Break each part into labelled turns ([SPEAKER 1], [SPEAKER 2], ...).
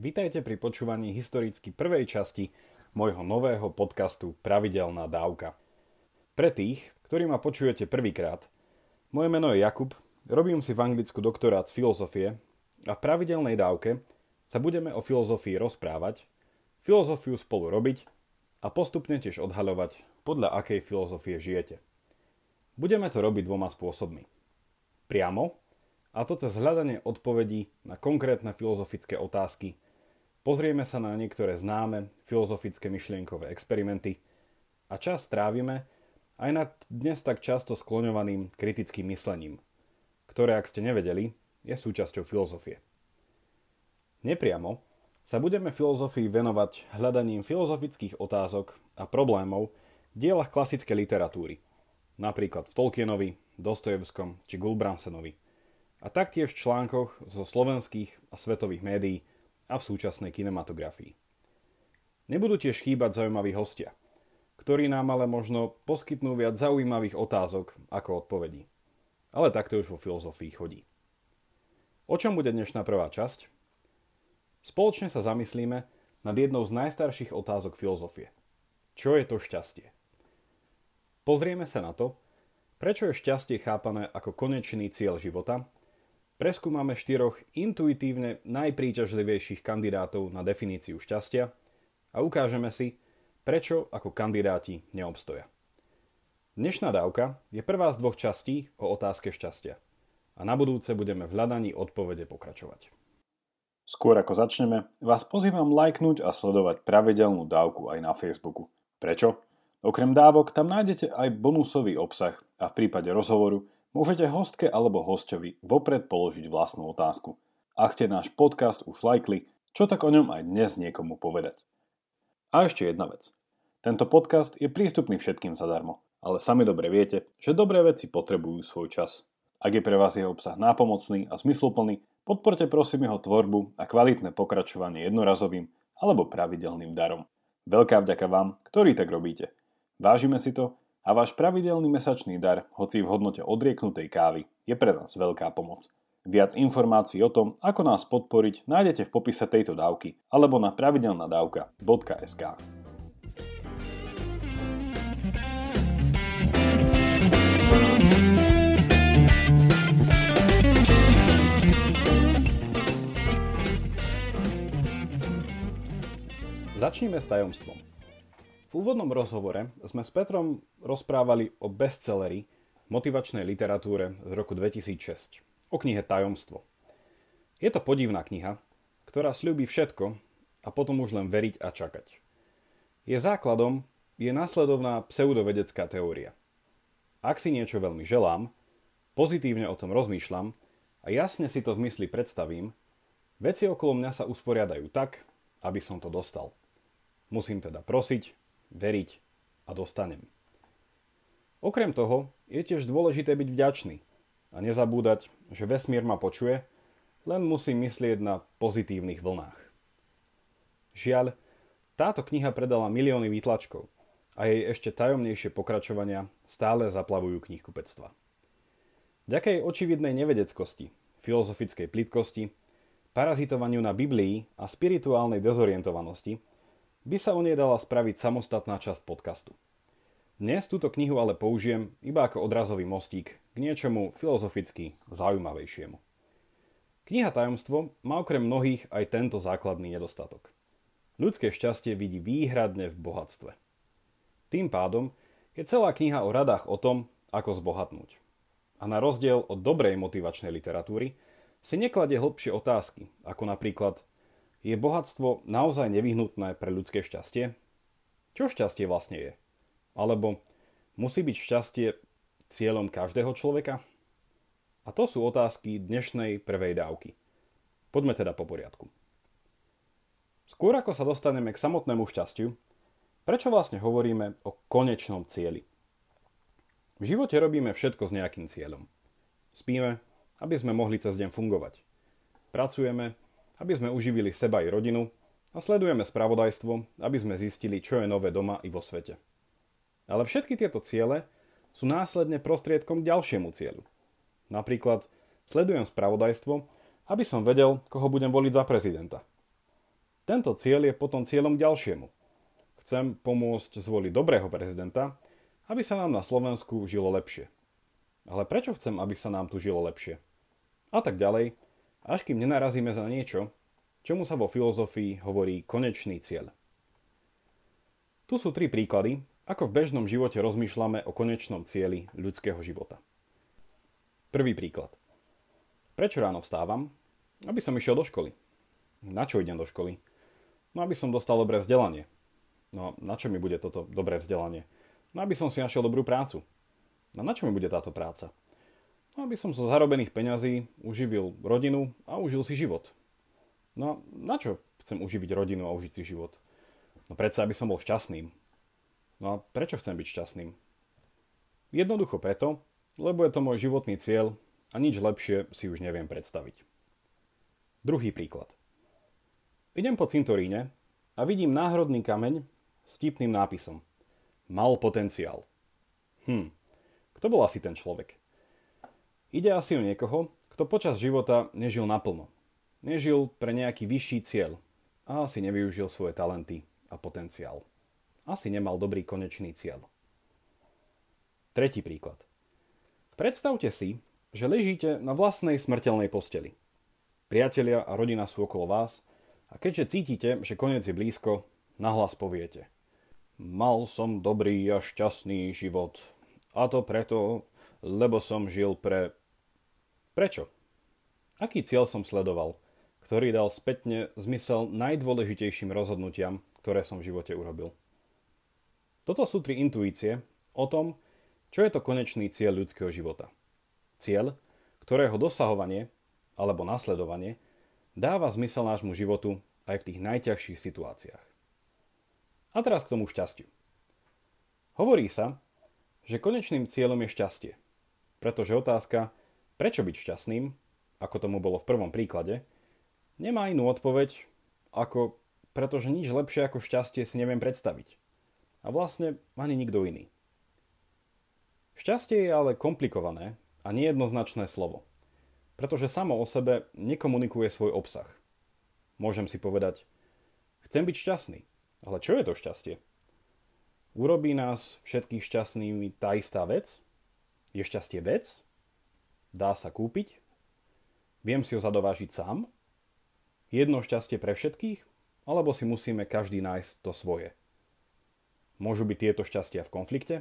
[SPEAKER 1] Vítajte pri počúvaní historicky prvej časti môjho nového podcastu Pravidelná dávka. Pre tých, ktorí ma počujete prvýkrát, moje meno je Jakub, robím si v Anglicku doktorát z filozofie a v pravidelnej dávke sa budeme o filozofii rozprávať, filozofiu spolu robiť a postupne tiež odhaľovať, podľa akej filozofie žijete. Budeme to robiť dvoma spôsobmi. Priamo, a to cez hľadanie odpovedí na konkrétne filozofické otázky. Pozrieme sa na niektoré známe filozofické myšlienkové experimenty a čas strávime aj nad dnes tak často skloňovaným kritickým myslením, ktoré, ak ste nevedeli, je súčasťou filozofie. Nepriamo sa budeme filozofii venovať hľadaním filozofických otázok a problémov v dielach klasickej literatúry, napríklad v Tolkienovi, Dostojevskom či Gulbransenovi – a taktiež v článkoch zo slovenských a svetových médií a v súčasnej kinematografii. Nebudú tiež chýbať zaujímaví hostia, ktorí nám ale možno poskytnú viac zaujímavých otázok ako odpovedí. Ale takto už vo filozofii chodí. O čom bude dnešná prvá časť? Spoločne sa zamyslíme nad jednou z najstarších otázok filozofie. Čo je to šťastie? Pozrieme sa na to, prečo je šťastie chápané ako konečný cieľ života Preskúmame štyroch intuitívne najpríťažlivejších kandidátov na definíciu šťastia a ukážeme si, prečo ako kandidáti neobstoja. Dnešná dávka je prvá z dvoch častí o otázke šťastia a na budúce budeme v hľadaní odpovede pokračovať. Skôr ako začneme, vás pozývam lajknúť a sledovať pravidelnú dávku aj na Facebooku. Prečo? Okrem dávok tam nájdete aj bonusový obsah a v prípade rozhovoru Môžete hostke alebo hostovi vopred položiť vlastnú otázku. Ak ste náš podcast už lajkli, čo tak o ňom aj dnes niekomu povedať. A ešte jedna vec. Tento podcast je prístupný všetkým zadarmo, ale sami dobre viete, že dobré veci potrebujú svoj čas. Ak je pre vás jeho obsah nápomocný a zmysluplný, podporte prosím jeho tvorbu a kvalitné pokračovanie jednorazovým alebo pravidelným darom. Veľká vďaka vám, ktorí tak robíte. Vážime si to a váš pravidelný mesačný dar, hoci v hodnote odrieknutej kávy, je pre nás veľká pomoc. Viac informácií o tom, ako nás podporiť, nájdete v popise tejto dávky alebo na pravidelnadavka.sk. Začneme s tajomstvom. V úvodnom rozhovore sme s Petrom rozprávali o bestselleri motivačnej literatúre z roku 2006, o knihe Tajomstvo. Je to podivná kniha, ktorá sľubí všetko a potom už len veriť a čakať. Je základom je následovná pseudovedecká teória. Ak si niečo veľmi želám, pozitívne o tom rozmýšľam a jasne si to v mysli predstavím, veci okolo mňa sa usporiadajú tak, aby som to dostal. Musím teda prosiť, veriť a dostanem. Okrem toho je tiež dôležité byť vďačný a nezabúdať, že vesmír ma počuje, len musím myslieť na pozitívnych vlnách. Žiaľ, táto kniha predala milióny výtlačkov a jej ešte tajomnejšie pokračovania stále zaplavujú knihkupectva. Vďaka očividnej nevedeckosti, filozofickej plitkosti, parazitovaniu na Biblii a spirituálnej dezorientovanosti by sa o nej dala spraviť samostatná časť podcastu. Dnes túto knihu ale použijem iba ako odrazový mostík k niečomu filozoficky zaujímavejšiemu. Kniha Tajomstvo má okrem mnohých aj tento základný nedostatok. Ľudské šťastie vidí výhradne v bohatstve. Tým pádom je celá kniha o radách o tom, ako zbohatnúť. A na rozdiel od dobrej motivačnej literatúry si nekladie hlbšie otázky, ako napríklad je bohatstvo naozaj nevyhnutné pre ľudské šťastie? Čo šťastie vlastne je? Alebo musí byť šťastie cieľom každého človeka? A to sú otázky dnešnej prvej dávky. Poďme teda po poriadku. Skôr ako sa dostaneme k samotnému šťastiu, prečo vlastne hovoríme o konečnom cieli? V živote robíme všetko s nejakým cieľom. Spíme, aby sme mohli cez deň fungovať. Pracujeme, aby sme uživili seba i rodinu a sledujeme spravodajstvo, aby sme zistili, čo je nové doma i vo svete. Ale všetky tieto ciele sú následne prostriedkom k ďalšiemu cieľu. Napríklad sledujem spravodajstvo, aby som vedel, koho budem voliť za prezidenta. Tento cieľ je potom cieľom ďalšiemu. Chcem pomôcť zvoliť dobrého prezidenta, aby sa nám na Slovensku žilo lepšie. Ale prečo chcem, aby sa nám tu žilo lepšie? A tak ďalej, až kým nenarazíme za niečo, čomu sa vo filozofii hovorí konečný cieľ. Tu sú tri príklady, ako v bežnom živote rozmýšľame o konečnom cieli ľudského života. Prvý príklad. Prečo ráno vstávam? Aby som išiel do školy. Na čo idem do školy? No aby som dostal dobré vzdelanie. No na čo mi bude toto dobré vzdelanie? No aby som si našiel dobrú prácu. No na čo mi bude táto práca? No aby som zo zarobených peňazí uživil rodinu a užil si život. No na čo chcem uživiť rodinu a užiť si život? No predsa, aby som bol šťastným. No a prečo chcem byť šťastným? Jednoducho preto, lebo je to môj životný cieľ a nič lepšie si už neviem predstaviť. Druhý príklad. Idem po cintoríne a vidím náhrodný kameň s tipným nápisom. Mal potenciál. Hm, kto bol asi ten človek? Ide asi o niekoho, kto počas života nežil naplno. Nežil pre nejaký vyšší cieľ a asi nevyužil svoje talenty a potenciál. Asi nemal dobrý konečný cieľ. Tretí príklad. Predstavte si, že ležíte na vlastnej smrteľnej posteli. Priatelia a rodina sú okolo vás a keďže cítite, že koniec je blízko, nahlas poviete. Mal som dobrý a šťastný život. A to preto, lebo som žil pre... Prečo? Aký cieľ som sledoval, ktorý dal spätne zmysel najdôležitejším rozhodnutiam, ktoré som v živote urobil? Toto sú tri intuície o tom, čo je to konečný cieľ ľudského života. Cieľ, ktorého dosahovanie alebo nasledovanie dáva zmysel nášmu životu aj v tých najťažších situáciách. A teraz k tomu šťastiu. Hovorí sa, že konečným cieľom je šťastie, pretože otázka, prečo byť šťastným, ako tomu bolo v prvom príklade, nemá inú odpoveď ako pretože nič lepšie ako šťastie si neviem predstaviť. A vlastne ani nikto iný. Šťastie je ale komplikované a nejednoznačné slovo pretože samo o sebe nekomunikuje svoj obsah. Môžem si povedať, chcem byť šťastný, ale čo je to šťastie? Urobí nás všetkých šťastnými tá istá vec? Je šťastie vec? Dá sa kúpiť? Viem si ho zadovážiť sám? Jedno šťastie pre všetkých? Alebo si musíme každý nájsť to svoje? Môžu byť tieto šťastia v konflikte?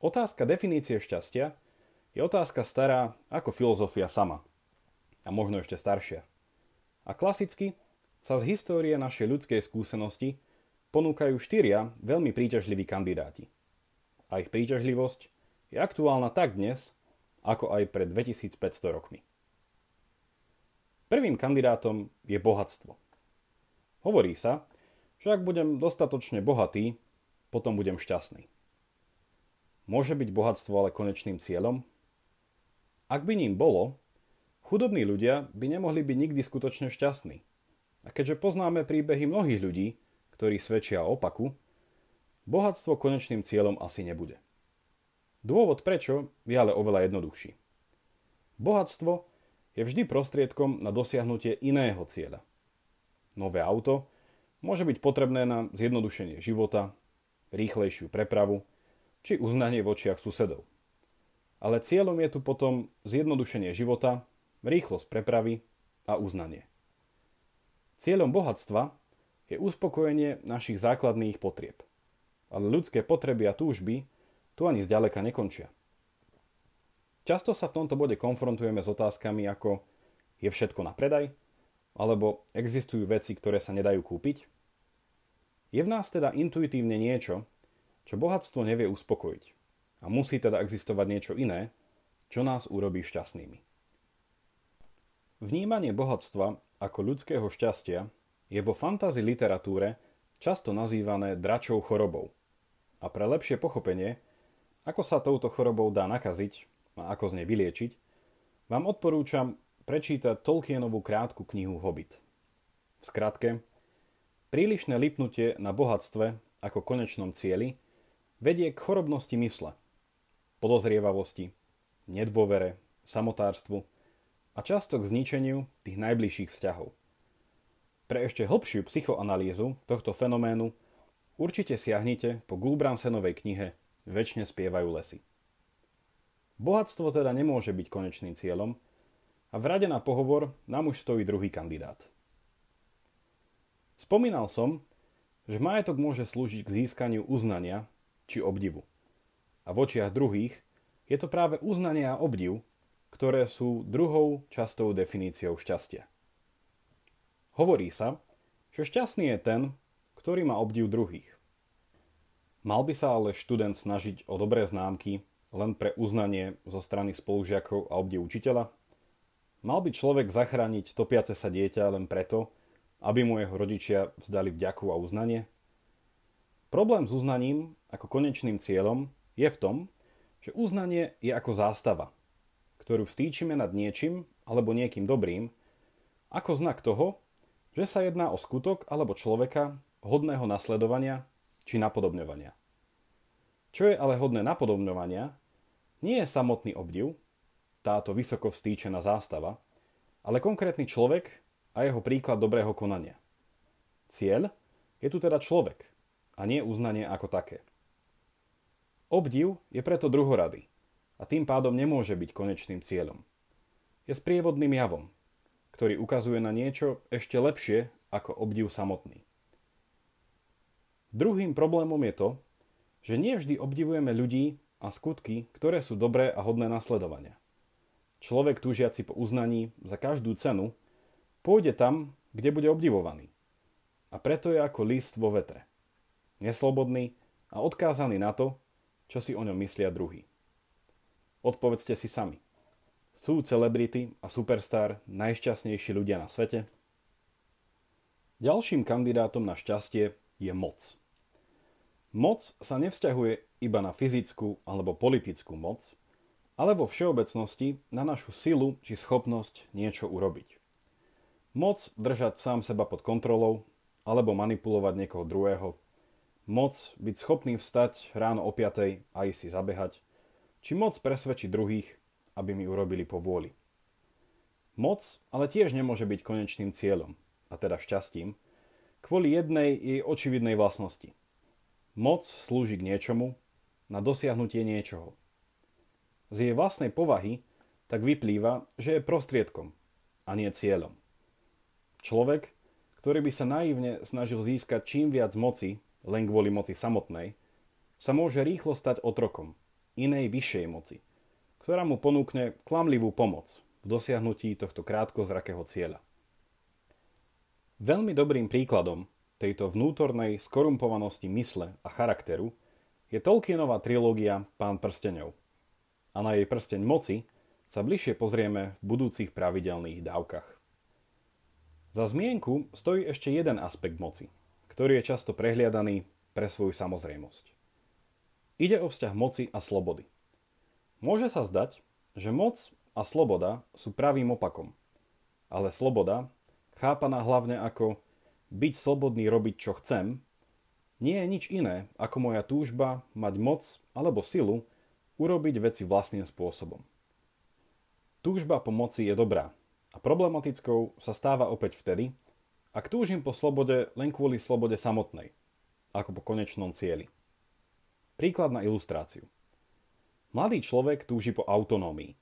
[SPEAKER 1] Otázka definície šťastia je otázka stará ako filozofia sama. A možno ešte staršia. A klasicky sa z histórie našej ľudskej skúsenosti ponúkajú štyria veľmi príťažliví kandidáti. A ich príťažlivosť je aktuálna tak dnes, ako aj pred 2500 rokmi. Prvým kandidátom je bohatstvo. Hovorí sa, že ak budem dostatočne bohatý, potom budem šťastný. Môže byť bohatstvo ale konečným cieľom? Ak by ním bolo, chudobní ľudia by nemohli byť nikdy skutočne šťastní. A keďže poznáme príbehy mnohých ľudí, ktorí svedčia o opaku, bohatstvo konečným cieľom asi nebude. Dôvod prečo je ale oveľa jednoduchší. Bohatstvo je vždy prostriedkom na dosiahnutie iného cieľa. Nové auto môže byť potrebné na zjednodušenie života, rýchlejšiu prepravu či uznanie v očiach susedov. Ale cieľom je tu potom zjednodušenie života, rýchlosť prepravy a uznanie. Cieľom bohatstva je uspokojenie našich základných potrieb. Ale ľudské potreby a túžby tu ani zďaleka nekončia. Často sa v tomto bode konfrontujeme s otázkami ako je všetko na predaj? Alebo existujú veci, ktoré sa nedajú kúpiť? Je v nás teda intuitívne niečo, čo bohatstvo nevie uspokojiť. A musí teda existovať niečo iné, čo nás urobí šťastnými. Vnímanie bohatstva ako ľudského šťastia je vo fantasy literatúre často nazývané dračou chorobou. A pre lepšie pochopenie, ako sa touto chorobou dá nakaziť a ako z nej vyliečiť, vám odporúčam prečítať Tolkienovú krátku knihu Hobbit. V skratke, prílišné lipnutie na bohatstve ako konečnom cieli vedie k chorobnosti mysle – podozrievavosti, nedôvere, samotárstvu a často k zničeniu tých najbližších vzťahov. Pre ešte hlbšiu psychoanalýzu tohto fenoménu určite siahnite po Gulbransenovej knihe Večne spievajú lesy. Bohatstvo teda nemôže byť konečným cieľom a v rade na pohovor nám už stojí druhý kandidát. Spomínal som, že majetok môže slúžiť k získaniu uznania či obdivu. A v očiach druhých je to práve uznanie a obdiv, ktoré sú druhou častou definíciou šťastia. Hovorí sa, že šťastný je ten, ktorý má obdiv druhých. Mal by sa ale študent snažiť o dobré známky len pre uznanie zo strany spolužiakov a obdiv učiteľa? Mal by človek zachrániť topiace sa dieťa len preto, aby mu jeho rodičia vzdali vďaku a uznanie? Problém s uznaním ako konečným cieľom je v tom, že uznanie je ako zástava, ktorú vstýčime nad niečím alebo niekým dobrým, ako znak toho, že sa jedná o skutok alebo človeka hodného nasledovania či napodobňovania. Čo je ale hodné napodobňovania, nie je samotný obdiv, táto vysoko vstýčená zástava, ale konkrétny človek a jeho príklad dobrého konania. Cieľ je tu teda človek a nie uznanie ako také. Obdiv je preto druhorady a tým pádom nemôže byť konečným cieľom. Je sprievodným javom, ktorý ukazuje na niečo ešte lepšie ako obdiv samotný. Druhým problémom je to, že nie vždy obdivujeme ľudí a skutky, ktoré sú dobré a hodné nasledovania. Človek túžiaci po uznaní za každú cenu pôjde tam, kde bude obdivovaný. A preto je ako list vo vetre. Neslobodný a odkázaný na to, čo si o ňom myslia druhý. Odpovedzte si sami. Sú celebrity a superstar najšťastnejší ľudia na svete? Ďalším kandidátom na šťastie je moc. Moc sa nevzťahuje iba na fyzickú alebo politickú moc, ale vo všeobecnosti na našu silu či schopnosť niečo urobiť. Moc držať sám seba pod kontrolou alebo manipulovať niekoho druhého. Moc byť schopný vstať ráno o 5 a ísť si zabehať. Či moc presvedčiť druhých, aby mi urobili po vôli. Moc ale tiež nemôže byť konečným cieľom, a teda šťastím, kvôli jednej jej očividnej vlastnosti. Moc slúži k niečomu, na dosiahnutie niečoho. Z jej vlastnej povahy tak vyplýva, že je prostriedkom a nie cieľom. Človek, ktorý by sa naivne snažil získať čím viac moci, len kvôli moci samotnej, sa môže rýchlo stať otrokom inej vyššej moci – ktorá mu ponúkne klamlivú pomoc v dosiahnutí tohto krátkozrakého cieľa. Veľmi dobrým príkladom tejto vnútornej skorumpovanosti mysle a charakteru je Tolkienová trilógia Pán prstenov. A na jej prsteň moci sa bližšie pozrieme v budúcich pravidelných dávkach. Za zmienku stojí ešte jeden aspekt moci, ktorý je často prehliadaný pre svoju samozrejmosť. Ide o vzťah moci a slobody – Môže sa zdať, že moc a sloboda sú pravým opakom. Ale sloboda, chápaná hlavne ako byť slobodný robiť čo chcem, nie je nič iné ako moja túžba mať moc alebo silu urobiť veci vlastným spôsobom. Túžba po moci je dobrá a problematickou sa stáva opäť vtedy, ak túžim po slobode len kvôli slobode samotnej, ako po konečnom cieli. Príklad na ilustráciu. Mladý človek túži po autonómii,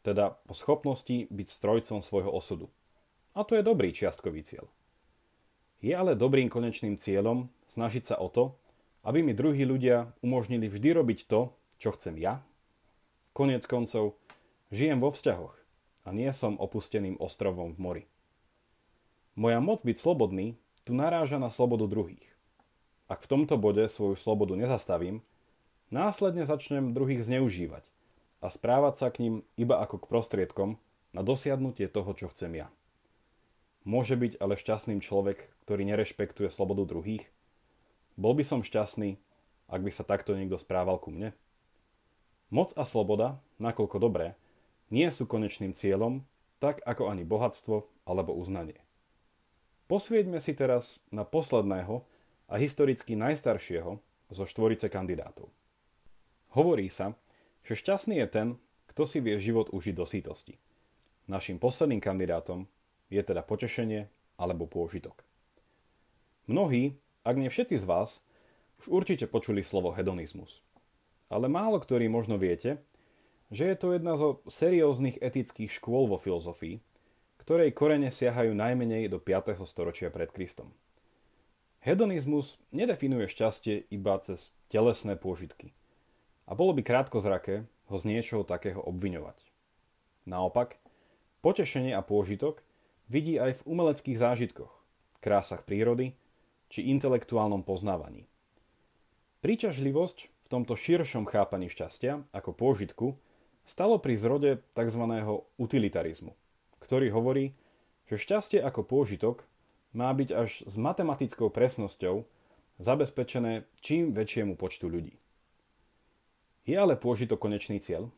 [SPEAKER 1] teda po schopnosti byť strojcom svojho osudu. A to je dobrý čiastkový cieľ. Je ale dobrým konečným cieľom snažiť sa o to, aby mi druhí ľudia umožnili vždy robiť to, čo chcem ja? Konec koncov, žijem vo vzťahoch a nie som opusteným ostrovom v mori. Moja moc byť slobodný tu naráža na slobodu druhých. Ak v tomto bode svoju slobodu nezastavím, Následne začnem druhých zneužívať a správať sa k ním iba ako k prostriedkom na dosiahnutie toho, čo chcem ja. Môže byť ale šťastným človek, ktorý nerešpektuje slobodu druhých? Bol by som šťastný, ak by sa takto niekto správal ku mne? Moc a sloboda, nakoľko dobré, nie sú konečným cieľom, tak ako ani bohatstvo alebo uznanie. Posvieďme si teraz na posledného a historicky najstaršieho zo štvorice kandidátov. Hovorí sa, že šťastný je ten, kto si vie život užiť do sítosti. Našim posledným kandidátom je teda potešenie alebo pôžitok. Mnohí, ak nie všetci z vás, už určite počuli slovo hedonizmus. Ale málo ktorí možno viete, že je to jedna zo serióznych etických škôl vo filozofii, ktorej korene siahajú najmenej do 5. storočia pred Kristom. Hedonizmus nedefinuje šťastie iba cez telesné pôžitky. A bolo by krátkozraké ho z niečoho takého obviňovať. Naopak, potešenie a pôžitok vidí aj v umeleckých zážitkoch, krásach prírody či intelektuálnom poznávaní. Príťažlivosť v tomto širšom chápaní šťastia ako pôžitku stalo pri zrode tzv. utilitarizmu, ktorý hovorí, že šťastie ako pôžitok má byť až s matematickou presnosťou zabezpečené čím väčšiemu počtu ľudí. Je ale pôžitok konečný cieľ?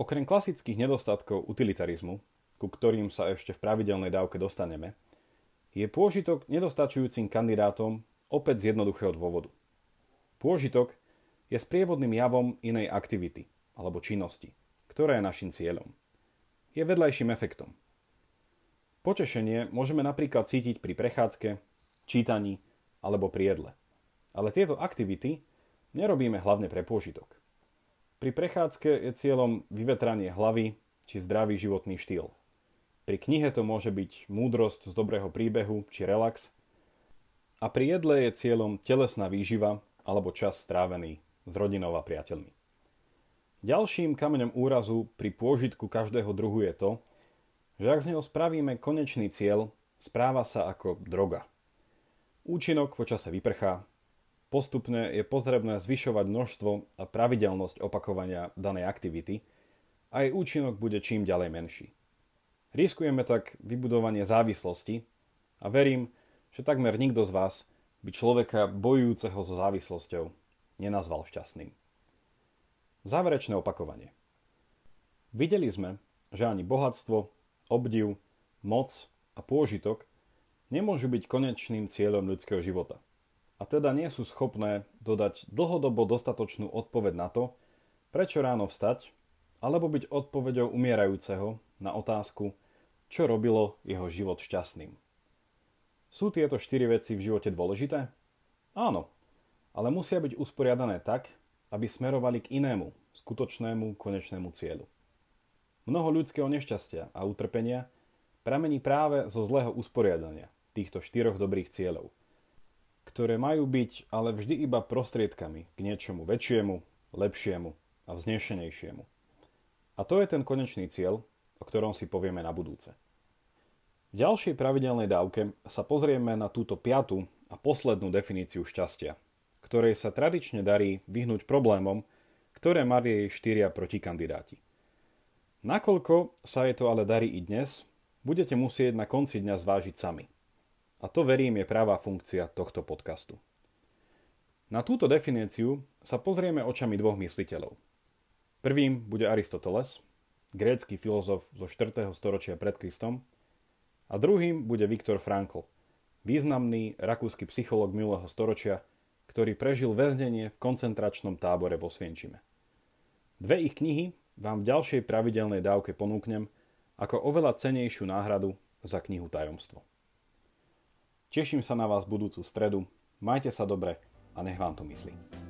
[SPEAKER 1] Okrem klasických nedostatkov utilitarizmu, ku ktorým sa ešte v pravidelnej dávke dostaneme, je pôžitok nedostačujúcim kandidátom opäť z jednoduchého dôvodu. Pôžitok je sprievodným javom inej aktivity alebo činnosti, ktorá je našim cieľom. Je vedľajším efektom. Potešenie môžeme napríklad cítiť pri prechádzke, čítaní alebo pri jedle. Ale tieto aktivity nerobíme hlavne pre pôžitok. Pri prechádzke je cieľom vyvetranie hlavy či zdravý životný štýl. Pri knihe to môže byť múdrosť z dobrého príbehu či relax. A pri jedle je cieľom telesná výživa alebo čas strávený s rodinou a priateľmi. Ďalším kameňom úrazu pri pôžitku každého druhu je to, že ak z neho spravíme konečný cieľ, správa sa ako droga. Účinok počase vyprchá, postupne je potrebné zvyšovať množstvo a pravidelnosť opakovania danej aktivity a jej účinok bude čím ďalej menší. Riskujeme tak vybudovanie závislosti a verím, že takmer nikto z vás by človeka bojujúceho so závislosťou nenazval šťastným. Záverečné opakovanie. Videli sme, že ani bohatstvo, obdiv, moc a pôžitok nemôžu byť konečným cieľom ľudského života. A teda nie sú schopné dodať dlhodobo dostatočnú odpoveď na to, prečo ráno vstať, alebo byť odpoveďou umierajúceho na otázku, čo robilo jeho život šťastným. Sú tieto štyri veci v živote dôležité? Áno, ale musia byť usporiadané tak, aby smerovali k inému, skutočnému, konečnému cieľu. Mnoho ľudského nešťastia a utrpenia pramení práve zo zlého usporiadania týchto štyroch dobrých cieľov, ktoré majú byť ale vždy iba prostriedkami k niečomu väčšiemu, lepšiemu a vznešenejšiemu. A to je ten konečný cieľ, ktorom si povieme na budúce. V ďalšej pravidelnej dávke sa pozrieme na túto piatu a poslednú definíciu šťastia, ktorej sa tradične darí vyhnúť problémom, ktoré mali jej štyria protikandidáti. Nakoľko sa je to ale darí i dnes, budete musieť na konci dňa zvážiť sami. A to verím je pravá funkcia tohto podcastu. Na túto definíciu sa pozrieme očami dvoch mysliteľov. Prvým bude Aristoteles, grécky filozof zo 4. storočia pred Kristom, a druhým bude Viktor Frankl, významný rakúsky psychológ minulého storočia, ktorý prežil väznenie v koncentračnom tábore vo Svienčime. Dve ich knihy vám v ďalšej pravidelnej dávke ponúknem ako oveľa cenejšiu náhradu za knihu Tajomstvo. Teším sa na vás budúcu stredu, majte sa dobre a nech vám to myslí.